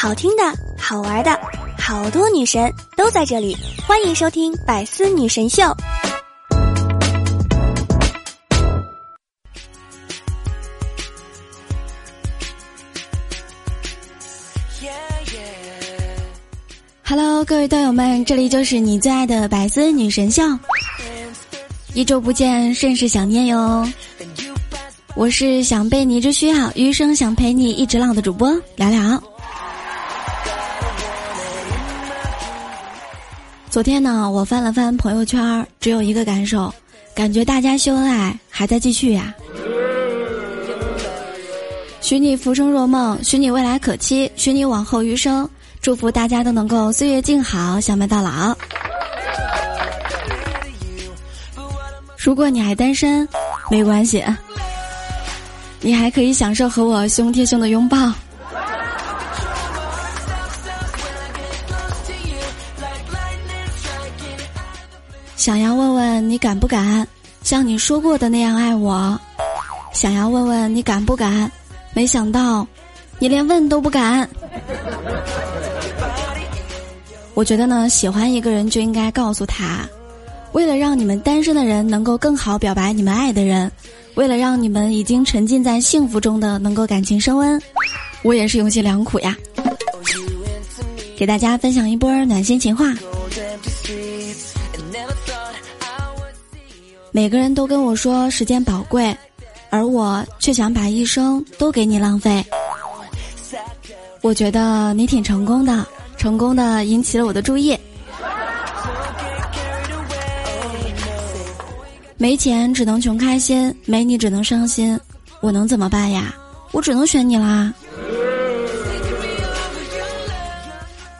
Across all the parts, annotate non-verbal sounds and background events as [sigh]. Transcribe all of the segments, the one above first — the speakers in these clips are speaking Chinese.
好听的、好玩的，好多女神都在这里，欢迎收听《百思女神秀》。Hello，各位队友们，这里就是你最爱的《百思女神秀》。一周不见，甚是想念哟。我是想被你之需要，余生想陪你一直浪的主播聊聊。昨天呢，我翻了翻朋友圈，只有一个感受，感觉大家秀恩爱还在继续呀。许你浮生若梦，许你未来可期，许你往后余生，祝福大家都能够岁月静好，相伴到老。如果你还单身，没关系，你还可以享受和我胸贴胸的拥抱。想要问问你敢不敢像你说过的那样爱我？想要问问你敢不敢？没想到你连问都不敢。我觉得呢，喜欢一个人就应该告诉他。为了让你们单身的人能够更好表白你们爱的人，为了让你们已经沉浸在幸福中的能够感情升温，我也是用心良苦呀。给大家分享一波暖心情话。每个人都跟我说时间宝贵，而我却想把一生都给你浪费。我觉得你挺成功的，成功的引起了我的注意。没钱只能穷开心，没你只能伤心，我能怎么办呀？我只能选你啦！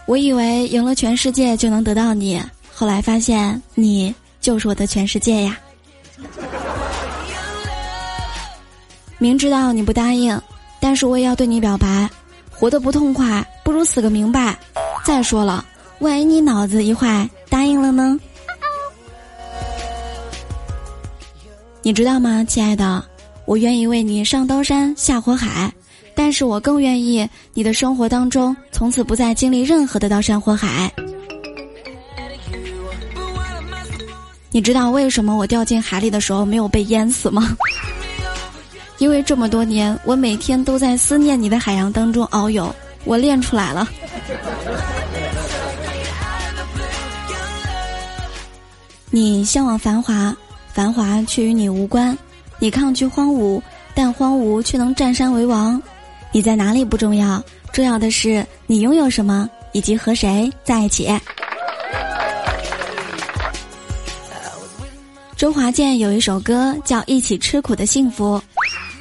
我以为赢了全世界就能得到你，后来发现你就是我的全世界呀！明知道你不答应，但是我也要对你表白，活得不痛快，不如死个明白。再说了，万一你脑子一坏，答应了呢？你知道吗，亲爱的？我愿意为你上刀山下火海，但是我更愿意你的生活当中从此不再经历任何的刀山火海。你知道为什么我掉进海里的时候没有被淹死吗？因为这么多年，我每天都在思念你的海洋当中遨游，我练出来了。[laughs] 你向往繁华。繁华却与你无关，你抗拒荒芜，但荒芜却能占山为王。你在哪里不重要，重要的是你拥有什么以及和谁在一起。周华健有一首歌叫《一起吃苦的幸福》，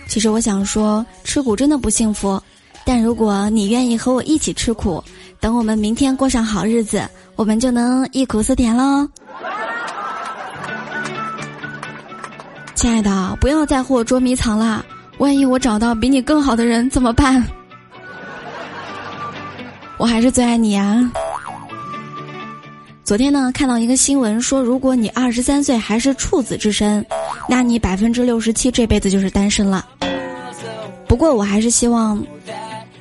其实我想说，吃苦真的不幸福，但如果你愿意和我一起吃苦，等我们明天过上好日子，我们就能忆苦思甜喽。亲爱的，不要再和我捉迷藏了。万一我找到比你更好的人怎么办？我还是最爱你啊！昨天呢，看到一个新闻说，如果你二十三岁还是处子之身，那你百分之六十七这辈子就是单身了。不过，我还是希望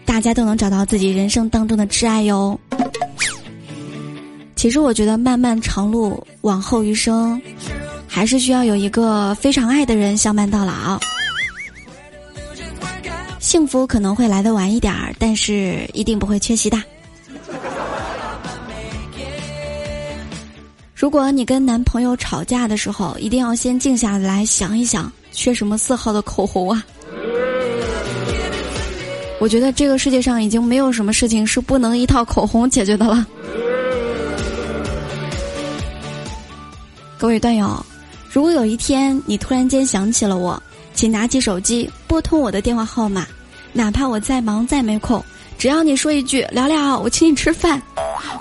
大家都能找到自己人生当中的挚爱哟。其实，我觉得漫漫长路，往后余生。还是需要有一个非常爱的人相伴到老。幸福可能会来的晚一点儿，但是一定不会缺席的。如果你跟男朋友吵架的时候，一定要先静下来想一想，缺什么色号的口红啊？我觉得这个世界上已经没有什么事情是不能一套口红解决的了。各位段友。如果有一天你突然间想起了我，请拿起手机拨通我的电话号码，哪怕我再忙再没空，只要你说一句“聊聊，我请你吃饭”，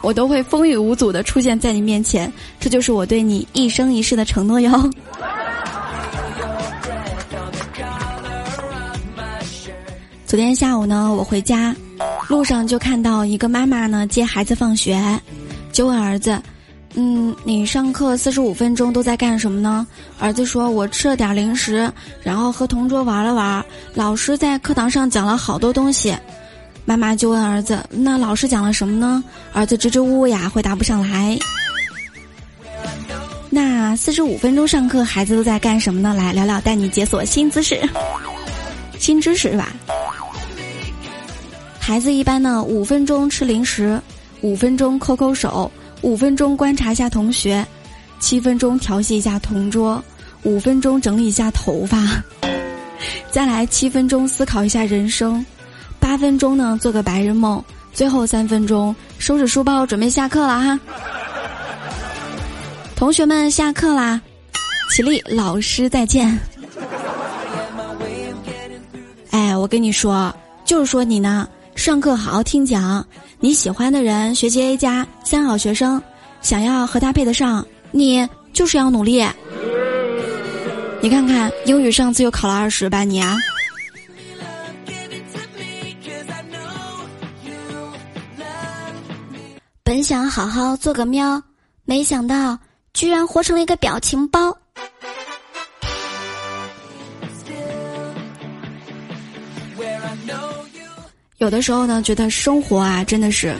我都会风雨无阻的出现在你面前。这就是我对你一生一世的承诺哟。昨天下午呢，我回家，路上就看到一个妈妈呢接孩子放学，就问儿子。嗯，你上课四十五分钟都在干什么呢？儿子说：“我吃了点零食，然后和同桌玩了玩。老师在课堂上讲了好多东西。”妈妈就问儿子：“那老师讲了什么呢？”儿子支支吾吾呀，回答不上来。那四十五分钟上课，孩子都在干什么呢？来聊聊，带你解锁新姿势、新知识是吧？孩子一般呢，五分钟吃零食，五分钟抠抠手，五分钟观察一下同学，七分钟调戏一下同桌，五分钟整理一下头发，[laughs] 再来七分钟思考一下人生。八分钟呢，做个白日梦。最后三分钟，收拾书包，准备下课了哈。同学们下课啦，起立，老师再见。哎，我跟你说，就是说你呢，上课好好听讲。你喜欢的人，学习 A 加，三好学生，想要和他配得上，你就是要努力。你看看英语上次又考了二十吧，你啊。本想好好做个喵，没想到居然活成了一个表情包。有的时候呢，觉得生活啊，真的是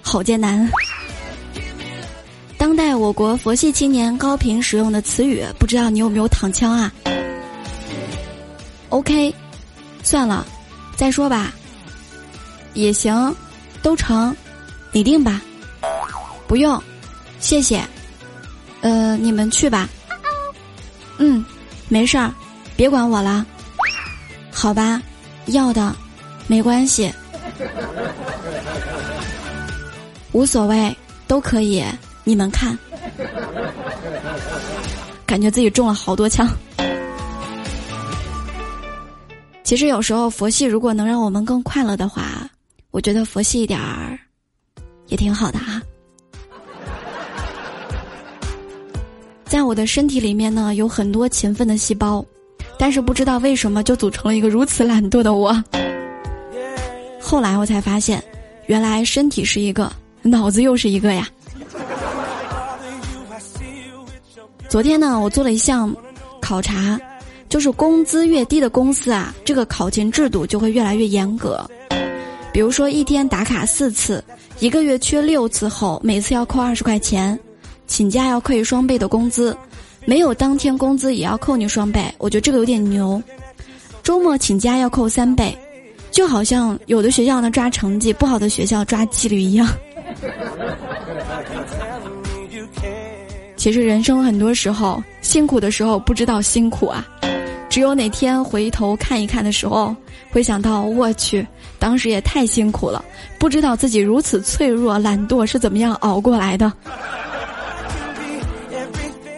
好艰难。当代我国佛系青年高频使用的词语，不知道你有没有躺枪啊？OK，算了，再说吧，也行，都成。你定吧，不用，谢谢。呃，你们去吧。嗯，没事儿，别管我了。好吧，要的，没关系，无所谓，都可以。你们看，感觉自己中了好多枪。其实有时候佛系如果能让我们更快乐的话，我觉得佛系一点儿。也挺好的哈，在我的身体里面呢，有很多勤奋的细胞，但是不知道为什么就组成了一个如此懒惰的我。后来我才发现，原来身体是一个，脑子又是一个呀。昨天呢，我做了一项考察，就是工资越低的公司啊，这个考勤制度就会越来越严格，比如说一天打卡四次。一个月缺六次后，每次要扣二十块钱，请假要扣双倍的工资，没有当天工资也要扣你双倍。我觉得这个有点牛。周末请假要扣三倍，就好像有的学校呢抓成绩，不好的学校抓纪律一样。[laughs] 其实人生很多时候辛苦的时候不知道辛苦啊。只有哪天回头看一看的时候，会想到我去，当时也太辛苦了，不知道自己如此脆弱、懒惰是怎么样熬过来的。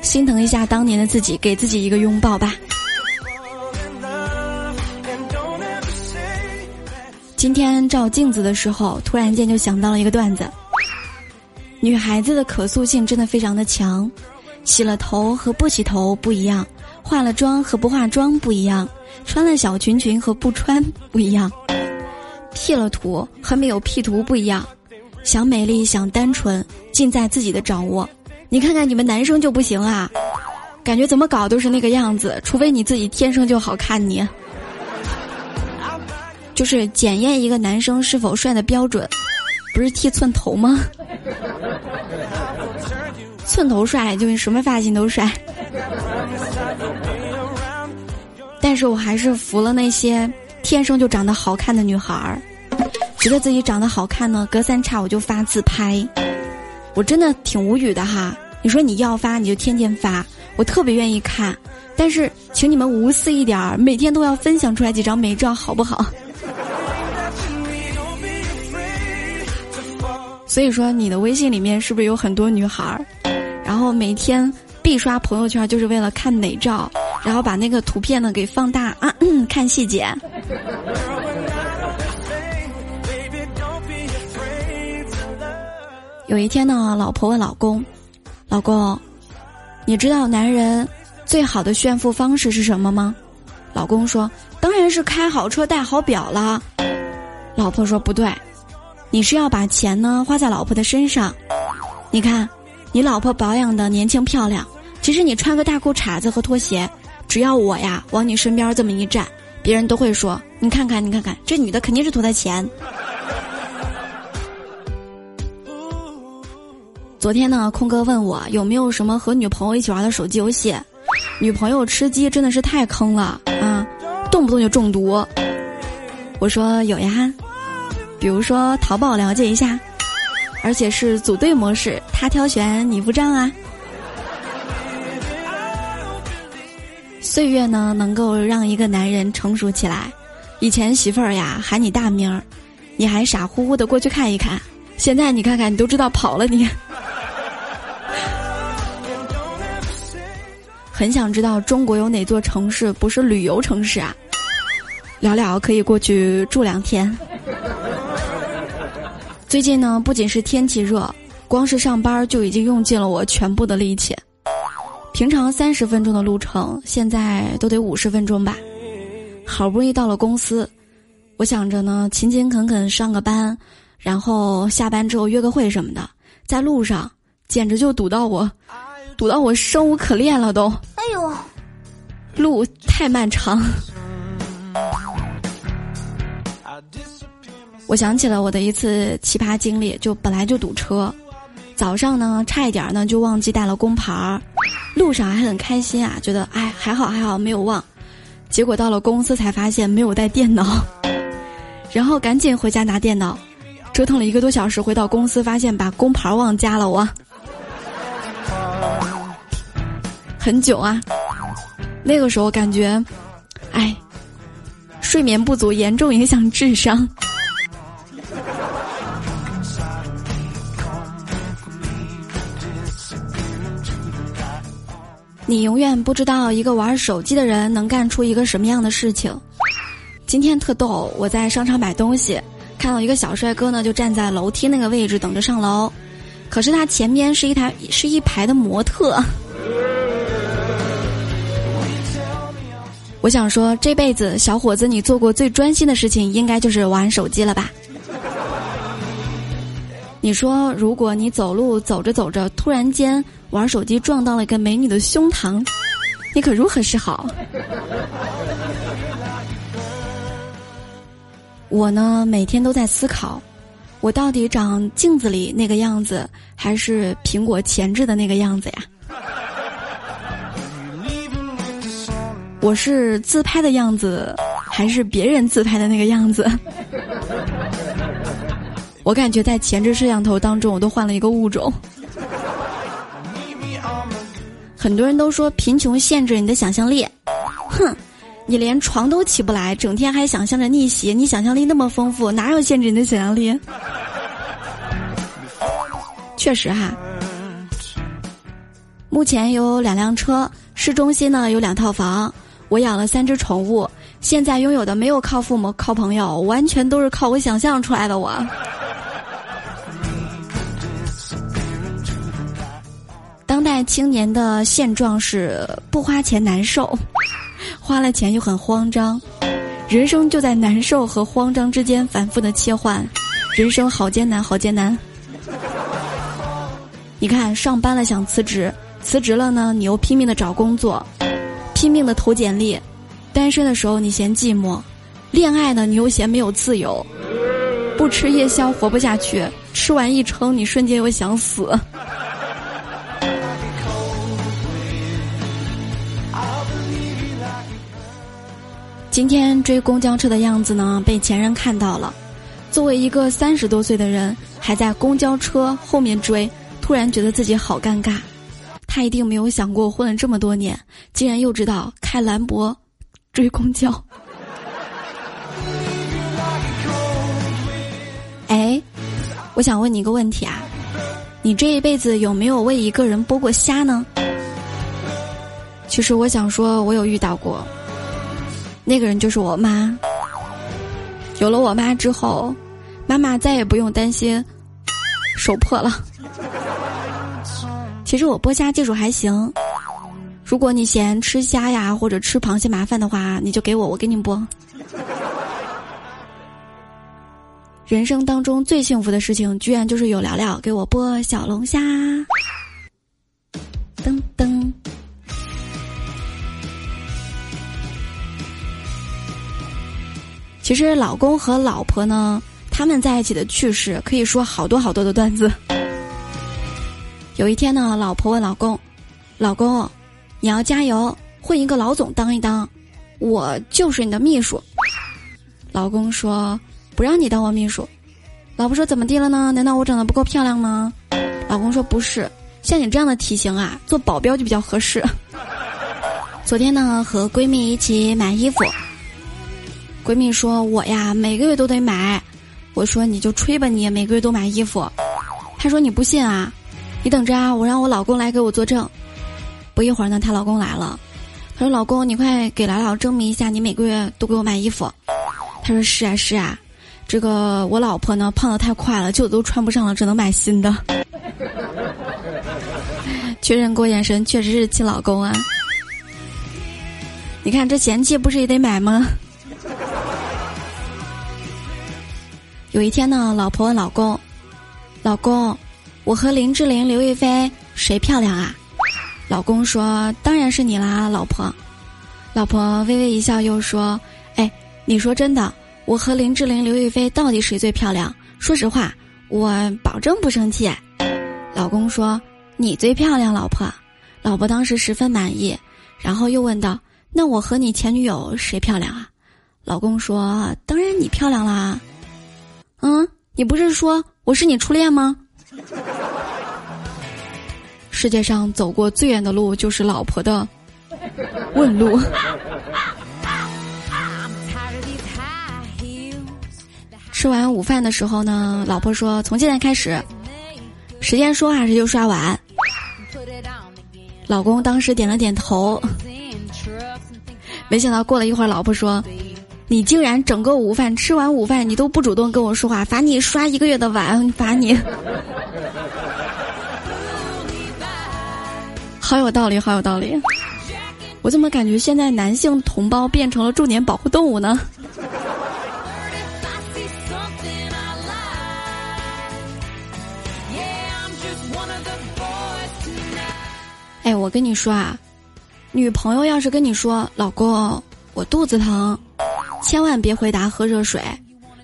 心疼一下当年的自己，给自己一个拥抱吧。今天照镜子的时候，突然间就想到了一个段子：女孩子的可塑性真的非常的强，洗了头和不洗头不一样。化了妆和不化妆不一样，穿了小裙裙和不穿不一样，P 了图和没有 P 图不一样，想美丽想单纯，尽在自己的掌握。你看看你们男生就不行啊，感觉怎么搞都是那个样子，除非你自己天生就好看。你就是检验一个男生是否帅的标准，不是剃寸头吗？寸头帅就是什么发型都帅。但是我还是服了那些天生就长得好看的女孩儿，觉得自己长得好看呢，隔三差五就发自拍，我真的挺无语的哈。你说你要发你就天天发，我特别愿意看，但是请你们无私一点儿，每天都要分享出来几张美照好不好？所以说你的微信里面是不是有很多女孩儿，然后每天必刷朋友圈就是为了看美照？然后把那个图片呢给放大啊，看细节。有一天呢，老婆问老公：“老公，你知道男人最好的炫富方式是什么吗？”老公说：“当然是开好车、戴好表了。”老婆说：“不对，你是要把钱呢花在老婆的身上。你看，你老婆保养的年轻漂亮，其实你穿个大裤衩子和拖鞋。”只要我呀往你身边这么一站，别人都会说：“你看看，你看看，这女的肯定是图他钱。”昨天呢，空哥问我有没有什么和女朋友一起玩的手机游戏，女朋友吃鸡真的是太坑了啊，动不动就中毒。我说有呀，比如说淘宝了解一下，而且是组队模式，他挑选你付账啊。岁月呢，能够让一个男人成熟起来。以前媳妇儿呀喊你大名儿，你还傻乎乎的过去看一看，现在你看看，你都知道跑了你。[laughs] 很想知道中国有哪座城市不是旅游城市啊？聊聊可以过去住两天。最近呢，不仅是天气热，光是上班就已经用尽了我全部的力气。平常三十分钟的路程，现在都得五十分钟吧。好不容易到了公司，我想着呢，勤勤恳恳上个班，然后下班之后约个会什么的，在路上简直就堵到我。堵到我生无可恋了，都！哎呦，路太漫长。我想起了我的一次奇葩经历，就本来就堵车，早上呢差一点呢就忘记带了工牌儿，路上还很开心啊，觉得哎还好还好没有忘，结果到了公司才发现没有带电脑，[laughs] 然后赶紧回家拿电脑，折腾了一个多小时，回到公司发现把工牌忘家了我。很久啊，那个时候感觉，哎，睡眠不足严重影响智商。你永远不知道一个玩手机的人能干出一个什么样的事情。今天特逗，我在商场买东西，看到一个小帅哥呢，就站在楼梯那个位置等着上楼，可是他前面是一台是一排的模特。我想说，这辈子小伙子，你做过最专心的事情，应该就是玩手机了吧？你说，如果你走路走着走着，突然间玩手机撞到了一个美女的胸膛，你可如何是好？我呢，每天都在思考，我到底长镜子里那个样子，还是苹果前置的那个样子呀？我是自拍的样子，还是别人自拍的那个样子？我感觉在前置摄像头当中，我都换了一个物种。很多人都说贫穷限制你的想象力，哼，你连床都起不来，整天还想象着逆袭，你想象力那么丰富，哪有限制你的想象力？确实哈，目前有两辆车，市中心呢有两套房。我养了三只宠物，现在拥有的没有靠父母、靠朋友，完全都是靠我想象出来的。我，青年的现状是不花钱难受，花了钱又很慌张，人生就在难受和慌张之间反复的切换，人生好艰难，好艰难。你看，上班了想辞职，辞职了呢，你又拼命的找工作。拼命的投简历，单身的时候你嫌寂寞，恋爱呢你又嫌没有自由，不吃夜宵活不下去，吃完一撑你瞬间又想死。今天追公交车的样子呢，被前任看到了。作为一个三十多岁的人，还在公交车后面追，突然觉得自己好尴尬。他一定没有想过，混了这么多年，竟然又知道开兰博追公交。[laughs] 哎，我想问你一个问题啊，你这一辈子有没有为一个人剥过虾呢？其实我想说，我有遇到过，那个人就是我妈。有了我妈之后，妈妈再也不用担心手破了。其实我剥虾技术还行，如果你嫌吃虾呀或者吃螃蟹麻烦的话，你就给我，我给你剥。人生当中最幸福的事情，居然就是有聊聊给我剥小龙虾。噔噔。其实老公和老婆呢，他们在一起的趣事可以说好多好多的段子。[laughs] 有一天呢，老婆问老公：“老公，你要加油，混一个老总当一当，我就是你的秘书。”老公说：“不让你当我秘书。”老婆说：“怎么地了呢？难道我长得不够漂亮吗？”老公说：“不是，像你这样的体型啊，做保镖就比较合适。[laughs] ”昨天呢，和闺蜜一起买衣服，闺蜜说：“我呀，每个月都得买。”我说：“你就吹吧，你每个月都买衣服。”她说：“你不信啊？你等着啊，我让我老公来给我作证。”不一会儿呢，她老公来了，她说：“老公，你快给来了证明一下，你每个月都给我买衣服。”他说：“是啊，是啊，这个我老婆呢，胖的太快了，旧的都穿不上了，只能买新的。[laughs] ”确认过眼神，确实是亲老公啊。你看这嫌弃不是也得买吗？有一天呢，老婆问老公：“老公，我和林志玲、刘亦菲谁漂亮啊？”老公说：“当然是你啦，老婆。”老婆微微一笑，又说：“哎，你说真的，我和林志玲、刘亦菲到底谁最漂亮？说实话，我保证不生气。”老公说：“你最漂亮，老婆。”老婆当时十分满意，然后又问道。那我和你前女友谁漂亮啊？老公说：“当然你漂亮啦。”嗯，你不是说我是你初恋吗？[laughs] 世界上走过最远的路就是老婆的问路。[laughs] 吃完午饭的时候呢，老婆说：“从现在开始，时间说话时就刷碗。”老公当时点了点头。没想到过了一会儿，老婆说：“你竟然整个午饭吃完午饭，你都不主动跟我说话，罚你刷一个月的碗，罚你。[laughs] ”好有道理，好有道理。我怎么感觉现在男性同胞变成了重点保护动物呢？哎，我跟你说啊。女朋友要是跟你说：“老公，我肚子疼”，千万别回答“喝热水”。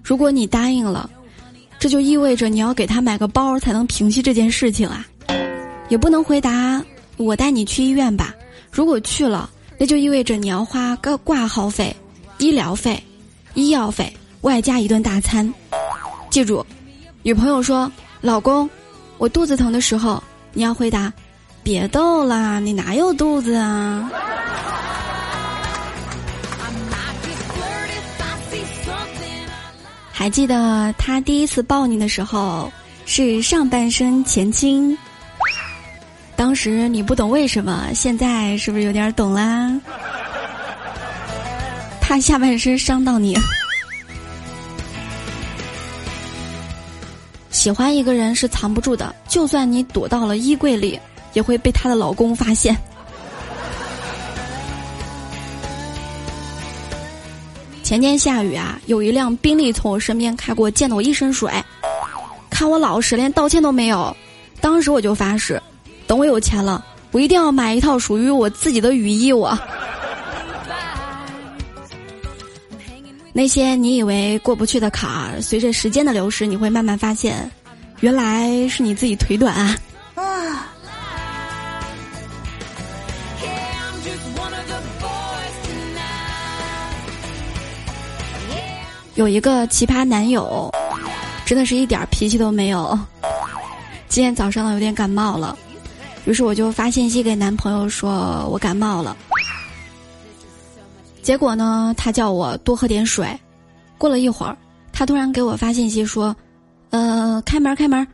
如果你答应了，这就意味着你要给他买个包才能平息这件事情啊。也不能回答“我带你去医院吧”。如果去了，那就意味着你要花个挂号费、医疗费、医药费，外加一顿大餐。记住，女朋友说：“老公，我肚子疼的时候，你要回答。”别逗啦，你哪有肚子啊？还记得他第一次抱你的时候是上半身前倾，当时你不懂为什么，现在是不是有点懂啦？怕下半身伤到你。喜欢一个人是藏不住的，就算你躲到了衣柜里。也会被她的老公发现。前天下雨啊，有一辆宾利从我身边开过，溅得我一身水。看我老实，连道歉都没有。当时我就发誓，等我有钱了，我一定要买一套属于我自己的雨衣。我那些你以为过不去的坎儿，随着时间的流逝，你会慢慢发现，原来是你自己腿短啊。有一个奇葩男友，真的是一点脾气都没有。今天早上呢，有点感冒了，于是我就发信息给男朋友说我感冒了。结果呢，他叫我多喝点水。过了一会儿，他突然给我发信息说：“呃，开门，开门。”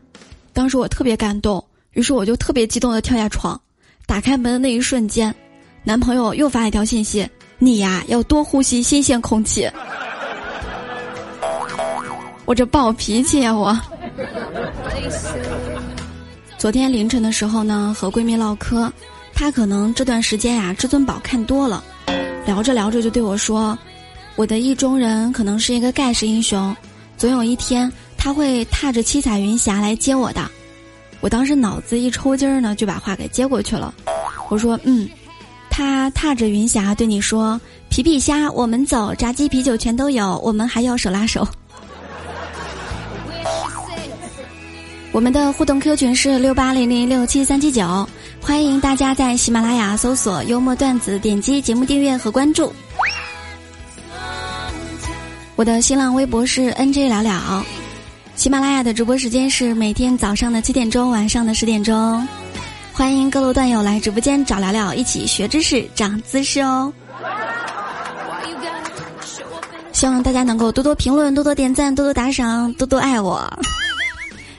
当时我特别感动，于是我就特别激动的跳下床，打开门的那一瞬间，男朋友又发一条信息：“你呀，要多呼吸新鲜空气。”我这暴脾气呀！我 [laughs] 昨天凌晨的时候呢，和闺蜜唠嗑，她可能这段时间呀，至尊宝看多了，聊着聊着就对我说：“我的意中人可能是一个盖世英雄，总有一天他会踏着七彩云霞来接我的。”我当时脑子一抽筋儿呢，就把话给接过去了。我说：“嗯，他踏着云霞对你说：“皮皮虾，我们走，炸鸡、啤酒全都有，我们还要手拉手。”我们的互动 Q 群是六八零零六七三七九，欢迎大家在喜马拉雅搜索“幽默段子”，点击节目订阅和关注。我的新浪微博是 NJ 聊聊，喜马拉雅的直播时间是每天早上的七点钟，晚上的十点钟。欢迎各路段友来直播间找聊聊，一起学知识、长姿势哦。希望大家能够多多评论、多多点赞、多多打赏、多多爱我。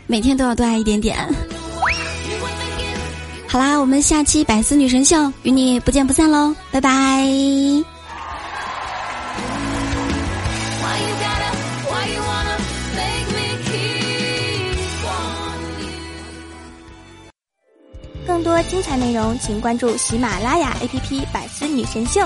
每天都要多爱一点点。好啦，我们下期百思女神秀与你不见不散喽，拜拜。更多精彩内容，请关注喜马拉雅 APP《百思女神秀》。